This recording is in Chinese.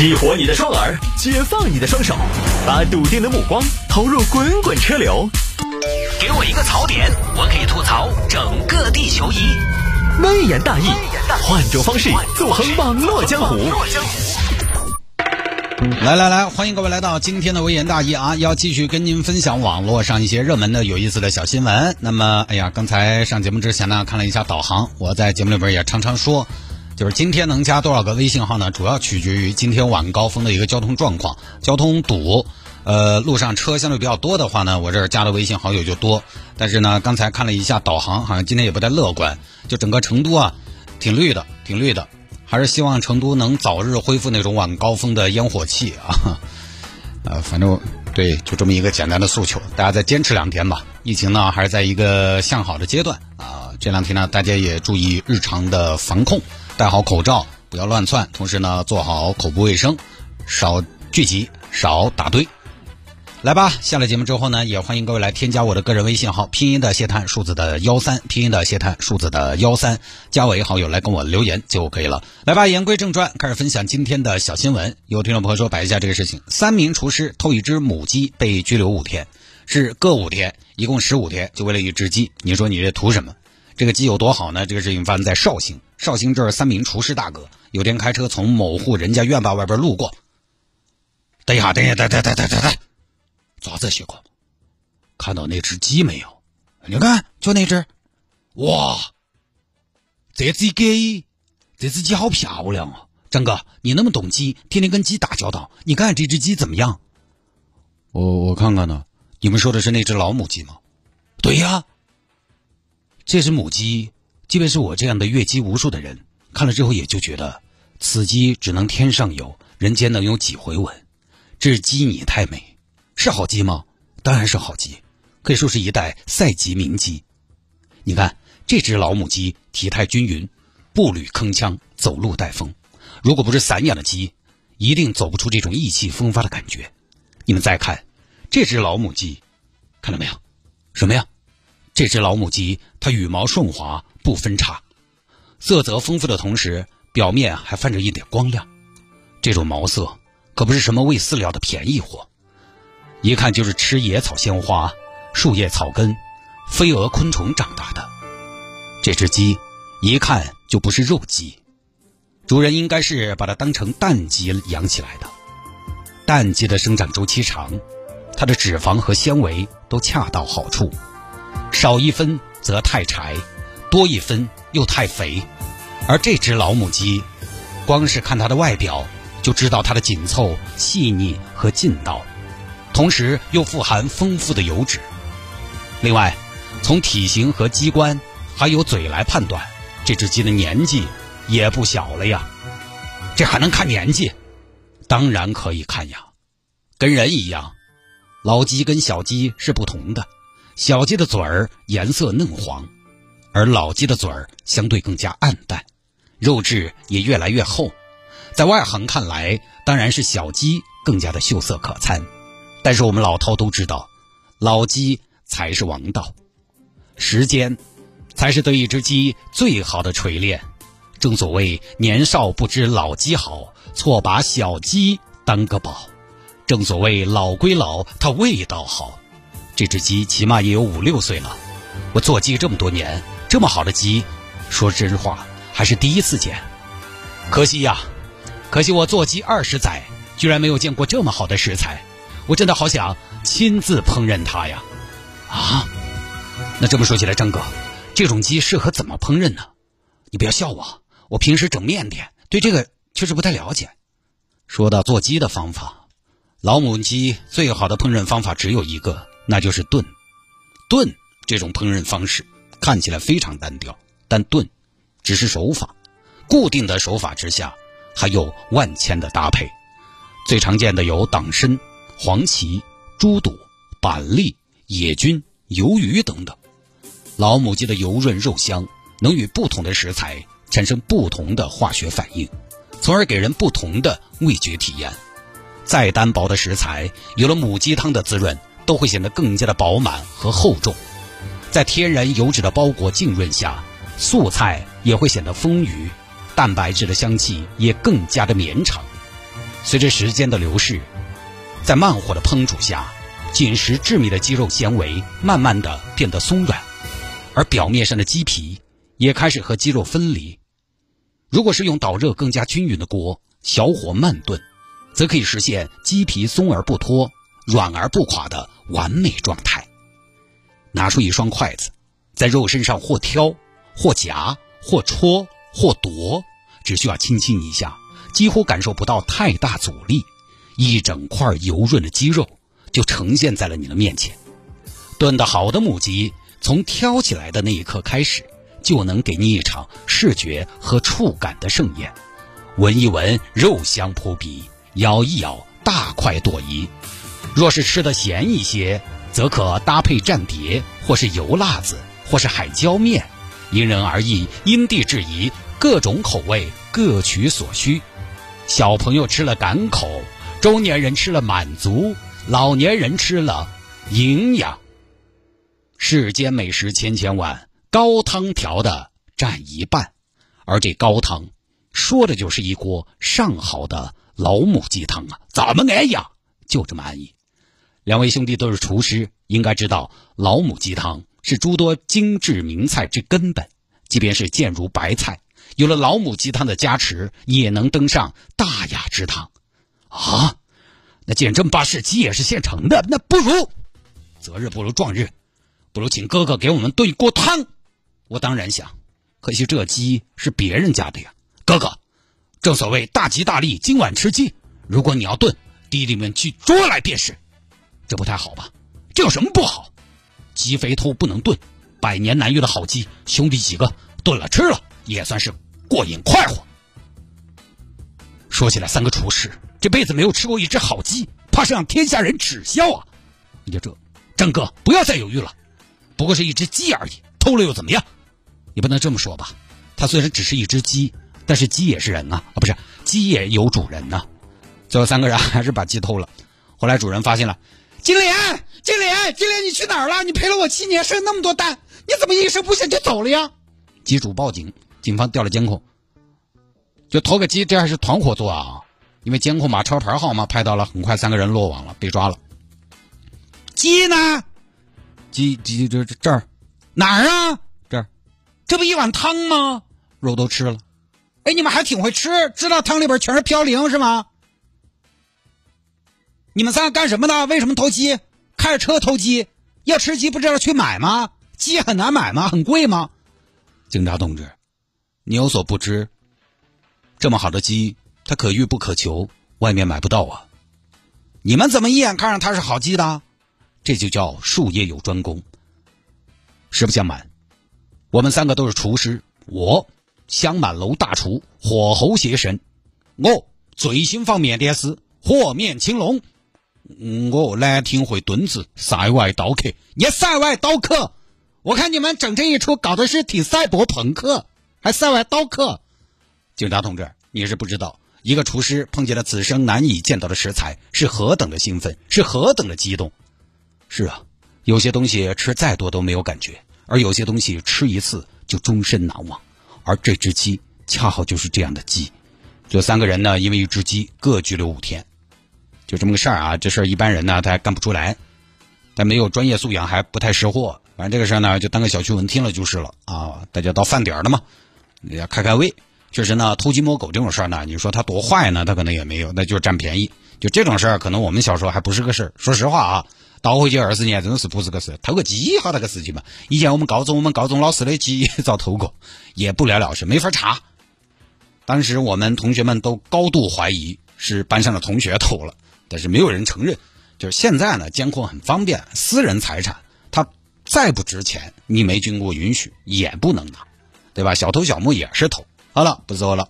激活你的双耳，解放你的双手，把笃定的目光投入滚滚车流。给我一个槽点，我可以吐槽整个地球仪。微言大义，换种方式纵横网络江湖。来来来，欢迎各位来到今天的微言大义啊！要继续跟您分享网络上一些热门的、有意思的小新闻。那么，哎呀，刚才上节目之前呢，看了一下导航，我在节目里边也常常说，就是今天能加多少个微信号呢？主要取决于今天晚高峰的一个交通状况，交通堵。呃，路上车相对比较多的话呢，我这儿加的微信好友就多。但是呢，刚才看了一下导航，好像今天也不太乐观。就整个成都啊，挺绿的，挺绿的。还是希望成都能早日恢复那种晚高峰的烟火气啊！呃，反正对，就这么一个简单的诉求，大家再坚持两天吧。疫情呢，还是在一个向好的阶段啊。这两天呢，大家也注意日常的防控，戴好口罩，不要乱窜，同时呢，做好口部卫生，少聚集，少打堆。来吧，下了节目之后呢，也欢迎各位来添加我的个人微信号，拼音的谢探，数字的幺三，拼音的谢探，数字的幺三，加为好友来跟我留言就可以了。来吧，言归正传，开始分享今天的小新闻。有听众朋友说摆一下这个事情：三名厨师偷一只母鸡被拘留五天，是各五天，一共十五天，就为了一只鸡。你说你这图什么？这个鸡有多好呢？这个事情发生在绍兴，绍兴这儿三名厨师大哥有天开车从某户人家院坝外边路过，等一下，等一下，等等等等等等。咋子情况？看到那只鸡没有？你看，就那只。哇，这只鸡，这只鸡好漂亮啊！张哥，你那么懂鸡，天天跟鸡打交道，你看看这只鸡怎么样？我我看看呢。你们说的是那只老母鸡吗？对呀，这只母鸡，即便是我这样的阅鸡无数的人，看了之后也就觉得，此鸡只能天上有人间能有几回闻。这鸡你太美。是好鸡吗？当然是好鸡，可以说是一代赛级名鸡。你看这只老母鸡体态均匀，步履铿锵，走路带风。如果不是散养的鸡，一定走不出这种意气风发的感觉。你们再看这只老母鸡，看到没有？什么呀？这只老母鸡它羽毛顺滑，不分叉，色泽丰富的同时，表面还泛着一点光亮。这种毛色可不是什么喂饲料的便宜货。一看就是吃野草、鲜花、树叶、草根、飞蛾、昆虫长大的。这只鸡一看就不是肉鸡，主人应该是把它当成蛋鸡养起来的。蛋鸡的生长周期长，它的脂肪和纤维都恰到好处，少一分则太柴，多一分又太肥。而这只老母鸡，光是看它的外表就知道它的紧凑、细腻和劲道。同时又富含丰富的油脂。另外，从体型和鸡冠还有嘴来判断，这只鸡的年纪也不小了呀。这还能看年纪？当然可以看呀，跟人一样，老鸡跟小鸡是不同的。小鸡的嘴儿颜色嫩黄，而老鸡的嘴儿相对更加暗淡，肉质也越来越厚。在外行看来，当然是小鸡更加的秀色可餐。但是我们老饕都知道，老鸡才是王道，时间才是对一只鸡最好的锤炼。正所谓年少不知老鸡好，错把小鸡当个宝。正所谓老归老，它味道好。这只鸡起码也有五六岁了。我做鸡这么多年，这么好的鸡，说真话还是第一次见。可惜呀，可惜我做鸡二十载，居然没有见过这么好的食材。我真的好想亲自烹饪它呀！啊，那这么说起来，张哥，这种鸡适合怎么烹饪呢？你不要笑我，我平时整面点，对这个确实不太了解。说到做鸡的方法，老母鸡最好的烹饪方法只有一个，那就是炖。炖这种烹饪方式看起来非常单调，但炖只是手法，固定的手法之下还有万千的搭配。最常见的有党参。黄芪、猪肚、板栗、野菌、鱿鱼等等，老母鸡的油润肉香，能与不同的食材产生不同的化学反应，从而给人不同的味觉体验。再单薄的食材，有了母鸡汤的滋润，都会显得更加的饱满和厚重。在天然油脂的包裹浸润下，素菜也会显得丰腴，蛋白质的香气也更加的绵长。随着时间的流逝，在慢火的烹煮下，紧实致密的肌肉纤维慢慢的变得松软，而表面上的鸡皮也开始和肌肉分离。如果是用导热更加均匀的锅，小火慢炖，则可以实现鸡皮松而不脱、软而不垮的完美状态。拿出一双筷子，在肉身上或挑、或夹、或戳、或夺，只需要轻轻一下。几乎感受不到太大阻力，一整块油润的鸡肉就呈现在了你的面前。炖得好的母鸡，从挑起来的那一刻开始，就能给你一场视觉和触感的盛宴。闻一闻，肉香扑鼻；咬一咬，大快朵颐。若是吃的咸一些，则可搭配蘸碟，或是油辣子，或是海椒面，因人而异，因地制宜，各种口味各取所需。小朋友吃了赶口，中年人吃了满足，老年人吃了营养。世间美食千千万，高汤调的占一半，而这高汤说的就是一锅上好的老母鸡汤啊！怎么安逸？就这么安逸。两位兄弟都是厨师，应该知道老母鸡汤是诸多精致名菜之根本，即便是贱如白菜。有了老母鸡汤的加持，也能登上大雅之堂，啊！那既然这么巴适，鸡也是现成的，那不如择日不如撞日，不如请哥哥给我们炖一锅汤。我当然想，可惜这鸡是别人家的呀。哥哥，正所谓大吉大利，今晚吃鸡。如果你要炖，弟弟们去捉来便是。这不太好吧？这有什么不好？鸡肥头不能炖，百年难遇的好鸡，兄弟几个炖了吃了。也算是过瘾快活。说起来，三个厨师这辈子没有吃过一只好鸡，怕是让天下人耻笑啊！你就这，张哥不要再犹豫了，不过是一只鸡而已，偷了又怎么样？你不能这么说吧？它虽然只是一只鸡，但是鸡也是人啊！啊，不是，鸡也有主人呐。最后三个人还是把鸡偷了。后来主人发现了，金莲，金莲，金莲，你去哪儿了？你陪了我七年，生那么多蛋，你怎么一声不响就走了呀？机主报警。警方调了监控，就偷个鸡，这还是团伙作案啊！因为监控把车牌号码拍到了，很快三个人落网了，被抓了。鸡呢？鸡鸡这这这儿哪儿啊？这儿，这不一碗汤吗？肉都吃了。哎，你们还挺会吃，知道汤里边全是嘌呤是吗？你们三个干什么的？为什么偷鸡？开着车偷鸡？要吃鸡不知道去买吗？鸡很难买吗？很贵吗？警察同志。你有所不知，这么好的鸡，它可遇不可求，外面买不到啊。你们怎么一眼看上它是好鸡的？这就叫术业有专攻。实不相瞒，我们三个都是厨师。我香满楼大厨，火候邪神。我最新方面点是和面青龙。我难听会墩子，塞外刀客。你塞外刀客，我看你们整这一出搞的是挺赛博朋克。还塞外刀客，警察同志，你是不知道，一个厨师碰见了此生难以见到的食材，是何等的兴奋，是何等的激动。是啊，有些东西吃再多都没有感觉，而有些东西吃一次就终身难忘。而这只鸡恰好就是这样的鸡。这三个人呢，因为一只鸡各拘留五天，就这么个事儿啊。这事儿一般人呢他还干不出来，但没有专业素养还不太识货。反正这个事儿呢，就当个小趣闻听了就是了啊。大家到饭点了嘛。要开开胃，确实呢，偷鸡摸狗这种事儿呢，你说他多坏呢？他可能也没有，那就是占便宜。就这种事儿，可能我们小时候还不是个事儿。说实话啊，倒回去二十年，真的是不是个事。偷个鸡好大个事情嘛？以前我们高中，我们高中老师的鸡 遭偷过，也不了了之，没法查。当时我们同学们都高度怀疑是班上的同学偷了，但是没有人承认。就是现在呢，监控很方便，私人财产它再不值钱，你没经过允许也不能拿。对吧？小偷小摸也是偷。好了，不说了。